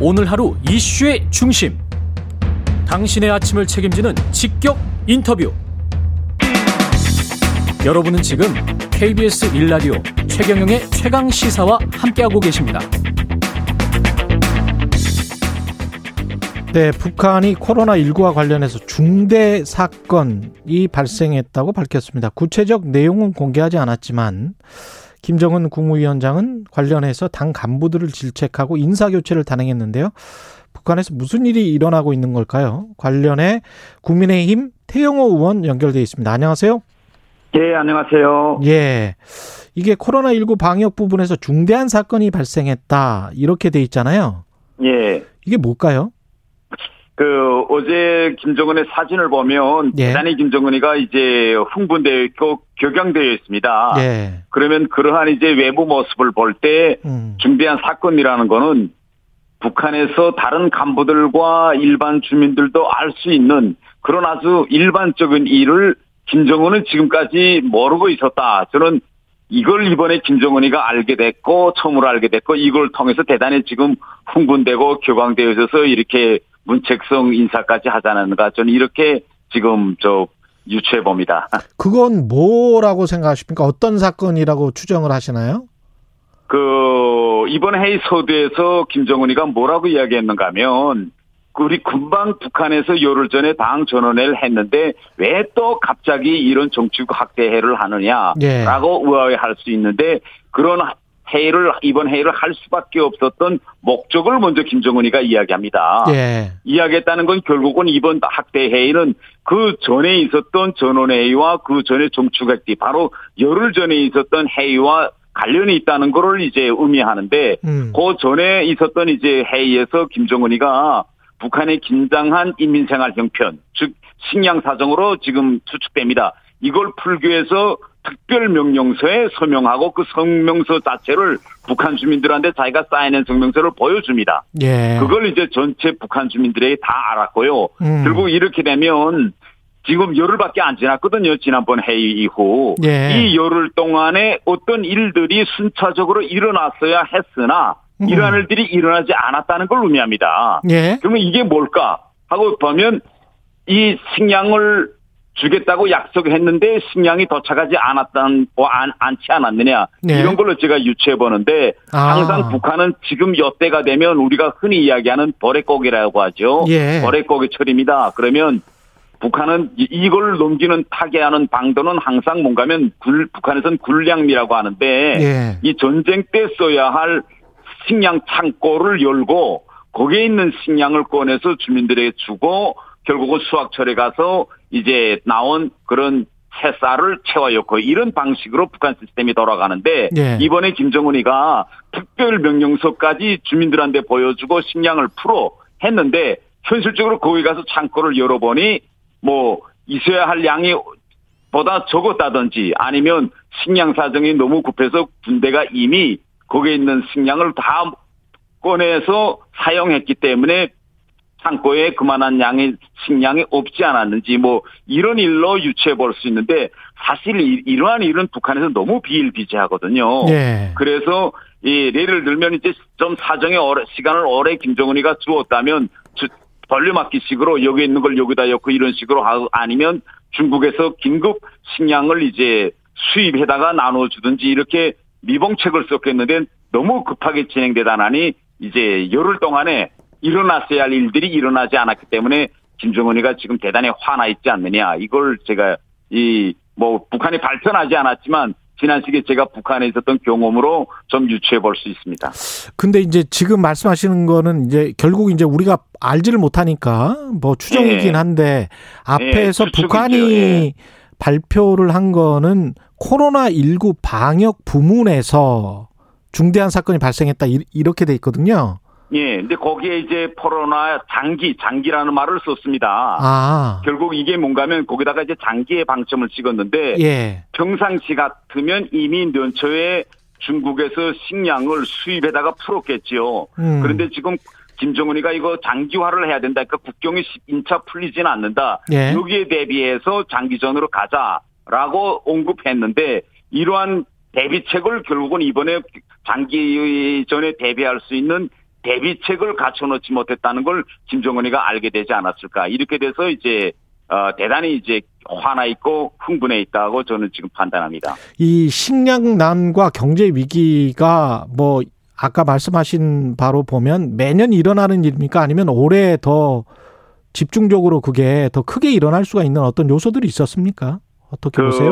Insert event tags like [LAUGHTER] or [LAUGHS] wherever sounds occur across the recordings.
오늘 하루 이슈의 중심. 당신의 아침을 책임지는 직격 인터뷰. 여러분은 지금 KBS 일라디오 최경영의 최강 시사와 함께하고 계십니다. 네, 북한이 코로나19와 관련해서 중대 사건이 발생했다고 밝혔습니다. 구체적 내용은 공개하지 않았지만 김정은 국무위원장은 관련해서 당 간부들을 질책하고 인사교체를 단행했는데요. 북한에서 무슨 일이 일어나고 있는 걸까요? 관련해 국민의힘 태영호 의원 연결돼 있습니다. 안녕하세요. 예, 안녕하세요. 예. 이게 코로나19 방역 부분에서 중대한 사건이 발생했다. 이렇게 돼 있잖아요. 예. 이게 뭘까요? 그 어제 김정은의 사진을 보면 예. 대단히 김정은이가 이제 흥분되어 있고 격양되어 있습니다. 예. 그러면 그러한 이제 외부 모습을 볼때 음. 중대한 사건이라는 거는 북한에서 다른 간부들과 일반 주민들도 알 수 있는 그런 아주 일반적인 일을 김정은은 지금까지 모르고 있었다. 저는 이걸 이번에 김정은이가 알게 됐고 처음으로 알게 됐고 이걸 통해서 대단히 지금 흥분되고 있어서 이렇게 문책성 인사까지 하지 않았는가 저는 이렇게 지금 저 유추해 봅니다. [LAUGHS] 그건 뭐라고 생각하십니까? 어떤 사건이라고 추정을 하시나요? 그 이번 회의 서두에서 김정은이가 뭐라고 이야기했는가 하면 우리 금방 북한에서 열흘 전에 당 전원회를 했는데 왜 또 갑자기 이런 정치국 학대회를 하느냐라고 예. 의아해할 수 있는데 그런 회의를 이번 회의를 할 수밖에 없었던 목적을 먼저 김정은이가 이야기합니다. 예. 이야기했다는 건 결국은 이번 학대 회의는 그 전에 있었던 전원회의와 그 전에 정축학대 바로 열흘 전에 있었던 회의와 관련이 있다는 거를 이제 의미하는데 음. 그 전에 있었던 이제 회의에서 김정은이가 북한의 긴장한 인민생활 형편, 즉 식량 사정으로 지금 추측됩니다. 이걸 풀기 위해서 특별 명령서에 서명하고 그 성명서 자체를 북한 주민들한테 자기가 사인한 성명서를 보여줍니다. 예. 그걸 이제 전체 북한 주민들에게 다 알았고요. 음. 결국 이렇게 되면 지금 열흘밖에 안 지났거든요. 지난번 회의 이후. 예. 이 열흘 동안에 어떤 일들이 순차적으로 일어났어야 했으나 음. 이러한 일들이 일어나지 않았다는 걸 의미합니다. 예. 그러면 이게 뭘까 하고 보면 이 식량을 주겠다고 약속했는데 식량이 도착하지 않았던 뭐 안, 않지 않았느냐 네. 이런 걸로 제가 유추해 보는데 아. 항상 북한은 지금 이때가 되면 우리가 흔히 이야기하는 버레고기라고 하죠. 예. 버레고기 철입니다. 그러면 북한은 이- 이걸 넘기는 타개하는 방도는 항상 뭔가면 굴, 북한에서는 굴량미라고 하는데 예. 이 전쟁 때 써야 할 식량 창고를 열고 거기에 있는 식량을 꺼내서 주민들에게 주고 결국은 수확철에 가서 이제 나온 그런 새쌀을 채워였고 이런 방식으로 북한 시스템이 돌아가는데 예. 이번에 김정은이가 특별 명령서까지 주민들한테 보여주고 식량을 풀어 했는데 현실적으로 거기 가서 창고를 열어보니 뭐 있어야 할 양이 보다 적었다든지 아니면 식량 사정이 너무 급해서 군대가 이미 거기에 있는 식량을 다 꺼내서 사용했기 때문에 창고에 그만한 양의 식량이 없지 않았는지 뭐 이런 일로 유추해 볼 수 있는데 사실 이- 이러한 일은 북한에서 너무 비일비재하거든요. 예. 그래서 이 예를 들면 이제 좀 사정에 오래, 시간을 오래 김정은이가 주었다면 주, 벌려막기식으로 여기 있는 걸 여기다 엮고 이런 식으로 하고 아니면 중국에서 긴급 식량을 이제 수입해다가 나눠주든지 이렇게 미봉책을 썼겠는데 너무 급하게 진행되다 나니 이제 열흘 동안에 일어났어야 할 일들이 일어나지 않았기 때문에 김정은이가 지금 대단히 화나 있지 않느냐 이걸 제가 이 뭐 북한이 발표하지 않았지만 지난 시기에 제가 북한에 있었던 경험으로 좀 유추해 볼 수 있습니다. 근데 이제 지금 말씀하시는 거는 이제 결국 이제 우리가 알지를 못하니까 뭐 추정이긴 예. 한데 앞에서 예. 북한이 예. 발표를 한 거는 코로나 19 방역 부문에서 중대한 사건이 발생했다 이- 이렇게 돼 있거든요. 예, 근데 거기에 이제 코로나 장기, 장기라는 말을 썼습니다. 아. 결국 이게 뭔가면 거기다가 이제 장기의 방점을 찍었는데 예. 평상시 같으면 이미 연초에 중국에서 식량을 수입에다가 풀었겠지요. 음. 그런데 지금 김정은이가 이거 장기화를 해야 된다. 그러니까 국경이 1차 풀리지는 않는다. 예. 여기에 대비해서 장기전으로 가자라고 언급했는데 이러한 대비책을 결국은 이번에 장기전에 대비할 수 있는 대비책을 갖춰놓지 못했다는 걸 김정은이가 알게 되지 않았을까. 이렇게 돼서 이제 어, 대단히 이제 화나 있고 흥분해 있다고 저는 지금 판단합니다. 이 식량난과 경제 위기가 뭐 아까 말씀하신 바로 보면 매년 일어나는 일입니까? 아니면 올해 더 집중적으로 그게 더 크게 일어날 수가 있는 어떤 요소들이 있었습니까? 어떻게 그 보세요?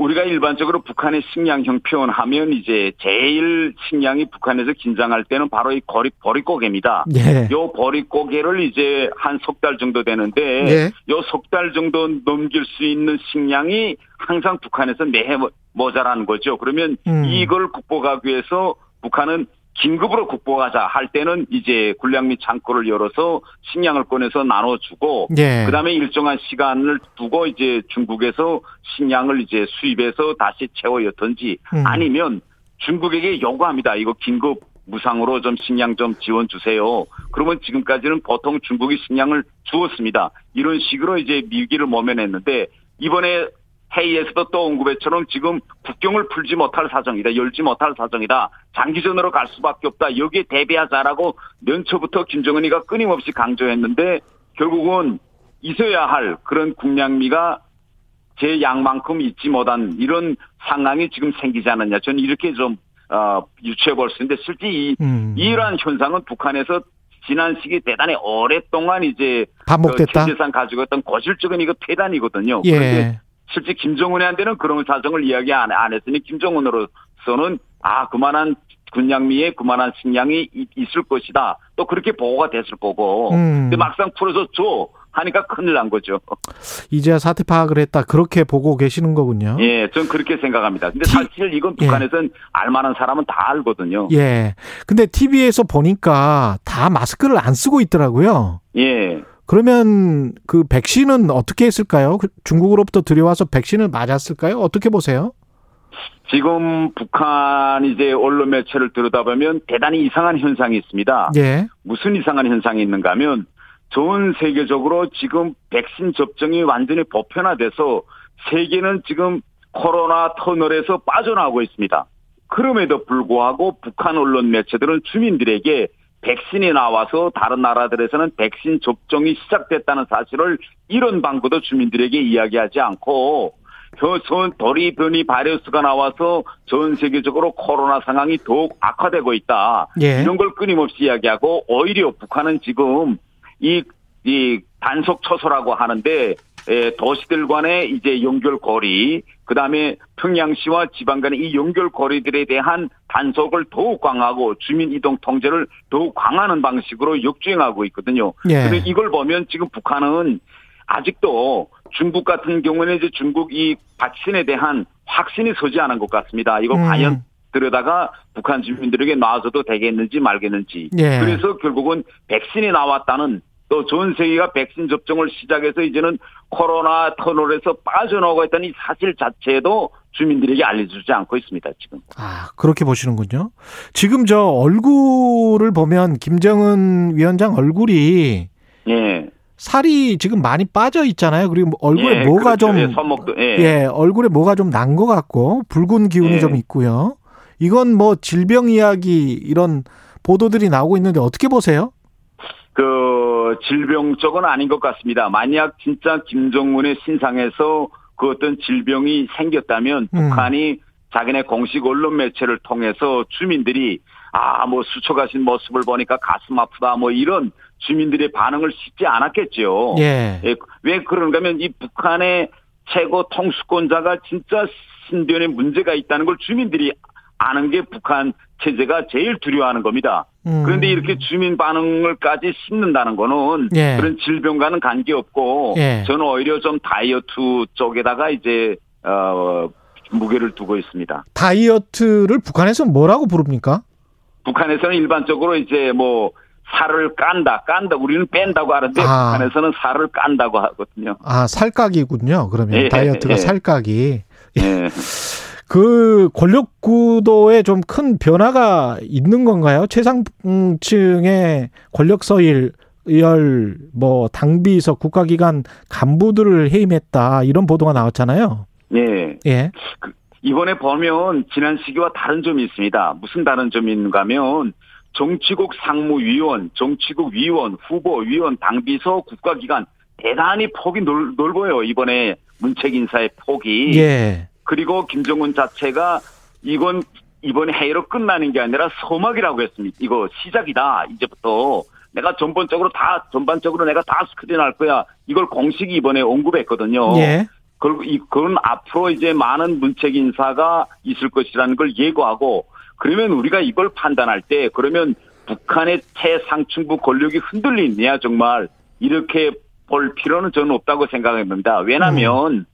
우리가 일반적으로 북한의 식량형 표현하면 이제 제일 식량이 북한에서 긴장할 때는 바로 이 거리 버릿고개입니다. 예. 요 버릿고개를 이제 한 석 달 정도 되는데 예. 요석 달 정도 넘길 수 있는 식량이 항상 북한에서 매해 모자라는 거죠. 그러면 음. 이걸 극복하기 위해서 북한은 긴급으로 극복하자 할 때는 이제 군량 및 창고를 열어서 식량을 꺼내서 나눠주고 예. 그다음에 일정한 시간을 두고 이제 중국에서 식량을 이제 수입해서 다시 채워였던지 음. 아니면 중국에게 요구합니다. 이거 긴급 무상으로 좀 식량 좀 지원 주세요. 그러면 지금까지는 보통 중국이 식량을 주었습니다. 이런 식으로 이제 위기를 모면했는데 이번에 회의에서도 또 언급했처럼 지금 국경을 풀지 못할 사정이다. 열지 못할 사정이다. 장기전으로 갈 수밖에 없다. 여기에 대비하자라고 연초부터 김정은이가 끊임없이 강조했는데 결국은 있어야 할 그런 국량미가 제 양만큼 있지 못한 이런 상황이 지금 생기지 않았냐. 저는 이렇게 좀 어, 유추해 볼 수 있는데 실제 이 음. 이러한 현상은 북한에서 지난 시기 대단히 오랫동안 이제 반복됐다. 그 경제상 가지고 있던 고질적인 이거 폐단이거든요. 그런데 예. 실제 김정은한테는 그런 사정을 이야기 안, 안 했으니 김정은으로서는 아 그만한 군량미에 그만한 식량이 이- 있을 것이다. 또 그렇게 보고가 됐을 거고. 음. 근데 막상 풀어서 줘 하니까 큰일 난 거죠. 이제야 사태 파악을 했다. 그렇게 보고 계시는 거군요. 예, 전 그렇게 생각합니다. 근데 티- 사실 이건 예. 북한에선 알만한 사람은 다 알거든요. 예. 근데 TV에서 보니까 다 마스크를 안 쓰고 있더라고요. 예. 그러면 그 백신은 어떻게 했을까요? 그 중국으로부터 들여와서 백신을 맞았을까요? 어떻게 보세요? 지금 북한 이제 언론 매체를 들여다보면 대단히 이상한 현상이 있습니다. 예. 무슨 이상한 현상이 있는가 하면 전 세계적으로 지금 백신 접종이 완전히 보편화돼서 세계는 지금 코로나 터널에서 빠져나오고 있습니다. 그럼에도 불구하고 북한 언론 매체들은 주민들에게 백신이 나와서 다른 나라들에서는 백신 접종이 시작됐다는 사실을 이런 방구도 주민들에게 이야기하지 않고 현 도리 변이 바이러스가 나와서 전 세계적으로 코로나 상황이 더욱 악화되고 있다. 예. 이런 걸 끊임없이 이야기하고 오히려 북한은 지금 이, 이 단속 처소라고 하는데 에, 도시들 간의 이제 연결고리, 그 다음에 평양시와 지방 간의 이 연결고리들에 대한 단속을 더욱 강화하고 주민 이동 통제를 더욱 강화하는 방식으로 역주행하고 있거든요. 예. 근데 이걸 보면 지금 북한은 아직도 중국 같은 경우는 이제 중국 이 백신에 대한 확신이 서지 않은 것 같습니다. 이거 음. 과연 들여다가 북한 주민들에게 놔줘도 되겠는지 말겠는지. 예. 그래서 결국은 백신이 나왔다는 또 전 세계가 백신 접종을 시작해서 이제는 코로나 터널에서 빠져나오고 있다는 이 사실 자체도 주민들에게 알려주지 않고 있습니다, 지금. 아, 그렇게 보시는군요. 지금 저 얼굴을 보면 김정은 위원장 얼굴이 예. 살이 지금 많이 빠져 있잖아요. 그리고 얼굴에 예, 뭐가 그렇죠. 좀 예, 손목도, 예. 예, 얼굴에 뭐가 좀 난 것 같고 붉은 기운이 예. 좀 있고요. 이건 뭐 질병 이야기 이런 보도들이 나오고 있는데 어떻게 보세요? 그 질병 쪽은 아닌 것 같습니다. 만약 진짜 김정은의 신상에서 그 어떤 질병이 생겼다면 음. 북한이 자기네 공식 언론 매체를 통해서 주민들이 아 뭐 수척하신 모습을 보니까 가슴 아프다 뭐 이런 주민들의 반응을 싣지 않았겠죠. 예. 예, 왜 그런가 하면 이 북한의 최고 통수권자가 진짜 신변에 문제가 있다는 걸 주민들이 아는 게 북한 체제가 제일 두려워하는 겁니다. 음. 그런데 이렇게 주민 반응을까지 씹는다는 거는 예. 그런 질병과는 관계없고 예. 저는 오히려 좀 다이어트 쪽에다가 이제 어 무게를 두고 있습니다. 다이어트를 북한에서 뭐라고 부릅니까? 북한에서는 일반적으로 이제 뭐 살을 깐다, 깐다. 우리는 뺀다고 하는데 아. 북한에서는 살을 깐다고 하거든요. 아, 살각이군요. 그러면 예, 다이어트가 예. 살각이. 예. 그 권력 구도에 좀 큰 변화가 있는 건가요? 최상층의 권력 서열 열, 뭐 당비서 국가기관 간부들을 해임했다 이런 보도가 나왔잖아요. 예. 예, 이번에 보면 지난 시기와 다른 점이 있습니다. 무슨 다른 있는가 하면 정치국 상무위원, 정치국 위원, 후보위원, 당비서, 국가기관 대단히 폭이 넓, 넓어요. 이번에 문책 인사의 폭이. 예. 그리고 김정은 자체가 이건 이번에 회의로 끝나는 게 아니라 서막이라고 했습니다. 이거 시작이다. 이제부터 내가 전반적으로 다 전반적으로 내가 다 스크린 할 거야. 이걸 공식이 이번에 언급했거든요. 예. 그리고 이 그건 앞으로 이제 많은 문책 인사가 있을 것이라는 걸 예고하고 그러면 우리가 이걸 판단할 때 그러면 북한의 최상층부 권력이 흔들리느냐 정말 이렇게 볼 필요는 저는 없다고 생각합니다. 왜냐하면 음.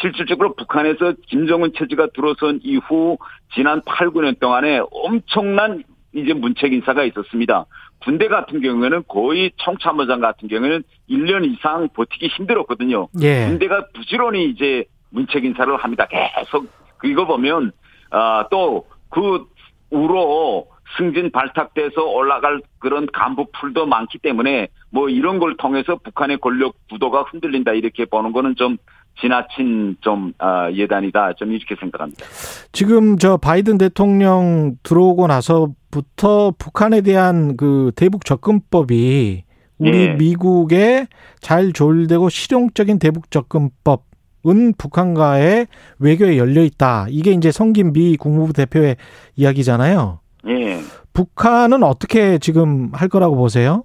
실질적으로 북한에서 김정은 체제가 들어선 이후 지난 8, 9년 동안에 엄청난 이제 문책 인사가 있었습니다. 군대 같은 경우에는 거의 청참모장 같은 경우에는 1년 이상 버티기 힘들었거든요. 예. 군대가 부지런히 이제 문책 인사를 합니다. 계속 이거 보면 아, 또그 우로 승진 발탁돼서 올라갈 그런 간부 풀도 많기 때문에 뭐 이런 걸 통해서 북한의 권력 구도가 흔들린다 이렇게 보는 거는 좀 지나친 좀 아, 예단이다 좀 이렇게 생각합니다. 지금 저 바이든 대통령 들어오고 나서부터 북한에 대한 그 대북 접근법이 우리 네. 미국에 잘 조율되고 실용적인 대북 접근법 은 북한과의 외교에 열려 있다. 이게 이제 성김 미 국무부 대표의 이야기잖아요. 예. 북한은 어떻게 지금 할 거라고 보세요?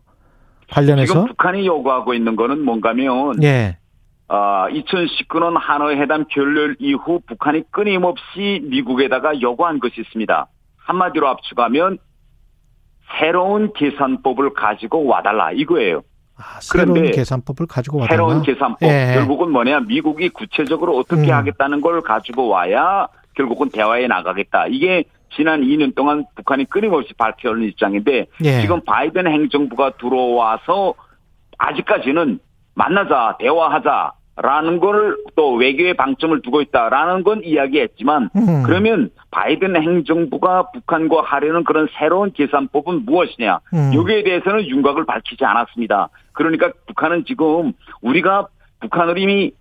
관련해서 지금 북한이 요구하고 있는 거는 뭔가면 예. 어, 2019년 하노이 회담 결렬 이후 북한이 끊임없이 미국에다가 요구한 것이 있습니다. 한마디로 압축하면 새로운 계산법을 가지고 와달라 이거예요. 아, 새로운 계산법을 가지고 와달라. 새로운 계산법 예. 결국은 뭐냐 미국이 구체적으로 어떻게 음. 하겠다는 걸 가지고 와야 결국은 대화에 나가겠다. 이게 지난 2년 동안 북한이 끊임없이 발표하는 입장인데 예. 지금 바이든 행정부가 들어와서 아직까지는 만나자 대화하자 라는 걸또 외교에 방점을 두고 있다라는 건 이야기했지만 음. 그러면 바이든 행정부가 북한과 하려는 그런 새로운 계산법은 무엇이냐 음. 여기에 대해서는 윤곽을 밝히지 않았습니다. 그러니까 북한은 지금 우리가 북한을 이미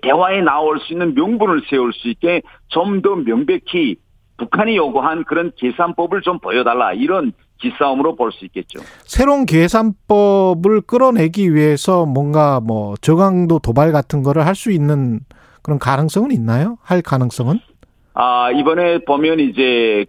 대화에 나올 수 있는 명분을 세울 수 있게 좀 더 명백히 북한이 요구한 그런 계산법을 좀 보여달라 이런 기싸움으로 볼 수 있겠죠. 새로운 계산법을 끌어내기 위해서 뭔가 뭐 저강도 도발 같은 거를 할 수 있는 그런 가능성은 있나요? 할 가능성은? 아 이번에 보면 이제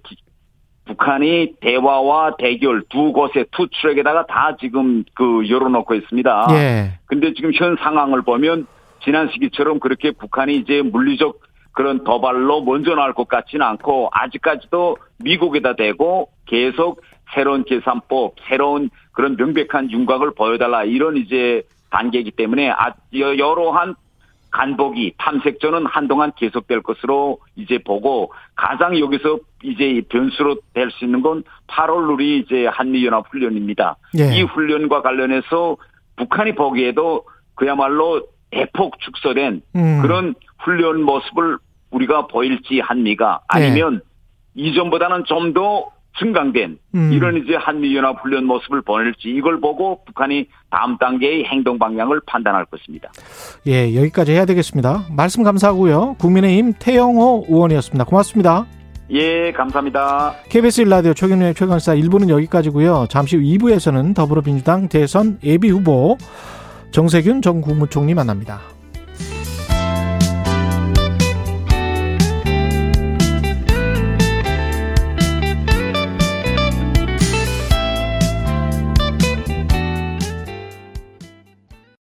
북한이 대화와 대결 두 곳에 two track에다가 다 지금 그 열어놓고 있습니다. 예. 근데 지금 현 상황을 보면 지난 시기처럼 그렇게 북한이 이제 물리적 그런 도발로 먼저 나올 것 같지는 않고 아직까지도 미국에다 대고 계속 새로운 계산법, 새로운 그런 명백한 윤곽을 보여달라 이런 이제 단계이기 때문에 아, 여러한 간보기 탐색전은 한동안 계속될 것으로 이제 보고 가장 여기서 이제 변수로 될 수 있는 건 8월 우리 이제 한미연합 훈련입니다. 예. 이 훈련과 관련해서 북한이 보기에도 그야말로 대폭 축소된 음. 그런 훈련 모습을 우리가 보일지 한미가 아니면 네. 이전보다는 좀 더 증강된 음. 이런 이제 한미연합 훈련 모습을 보낼지 이걸 보고 북한이 다음 단계의 행동 방향을 판단할 것입니다. 예, 여기까지 해야 되겠습니다. 말씀 감사하고요. 국민의힘 태영호 의원이었습니다. 고맙습니다. 예, 감사합니다. KBS 일라디오 최경련의 최강사 1부는 여기까지고요. 잠시 후 2부에서는 더불어민주당 대선 예비 후보 정세균 전 국무총리 만납니다.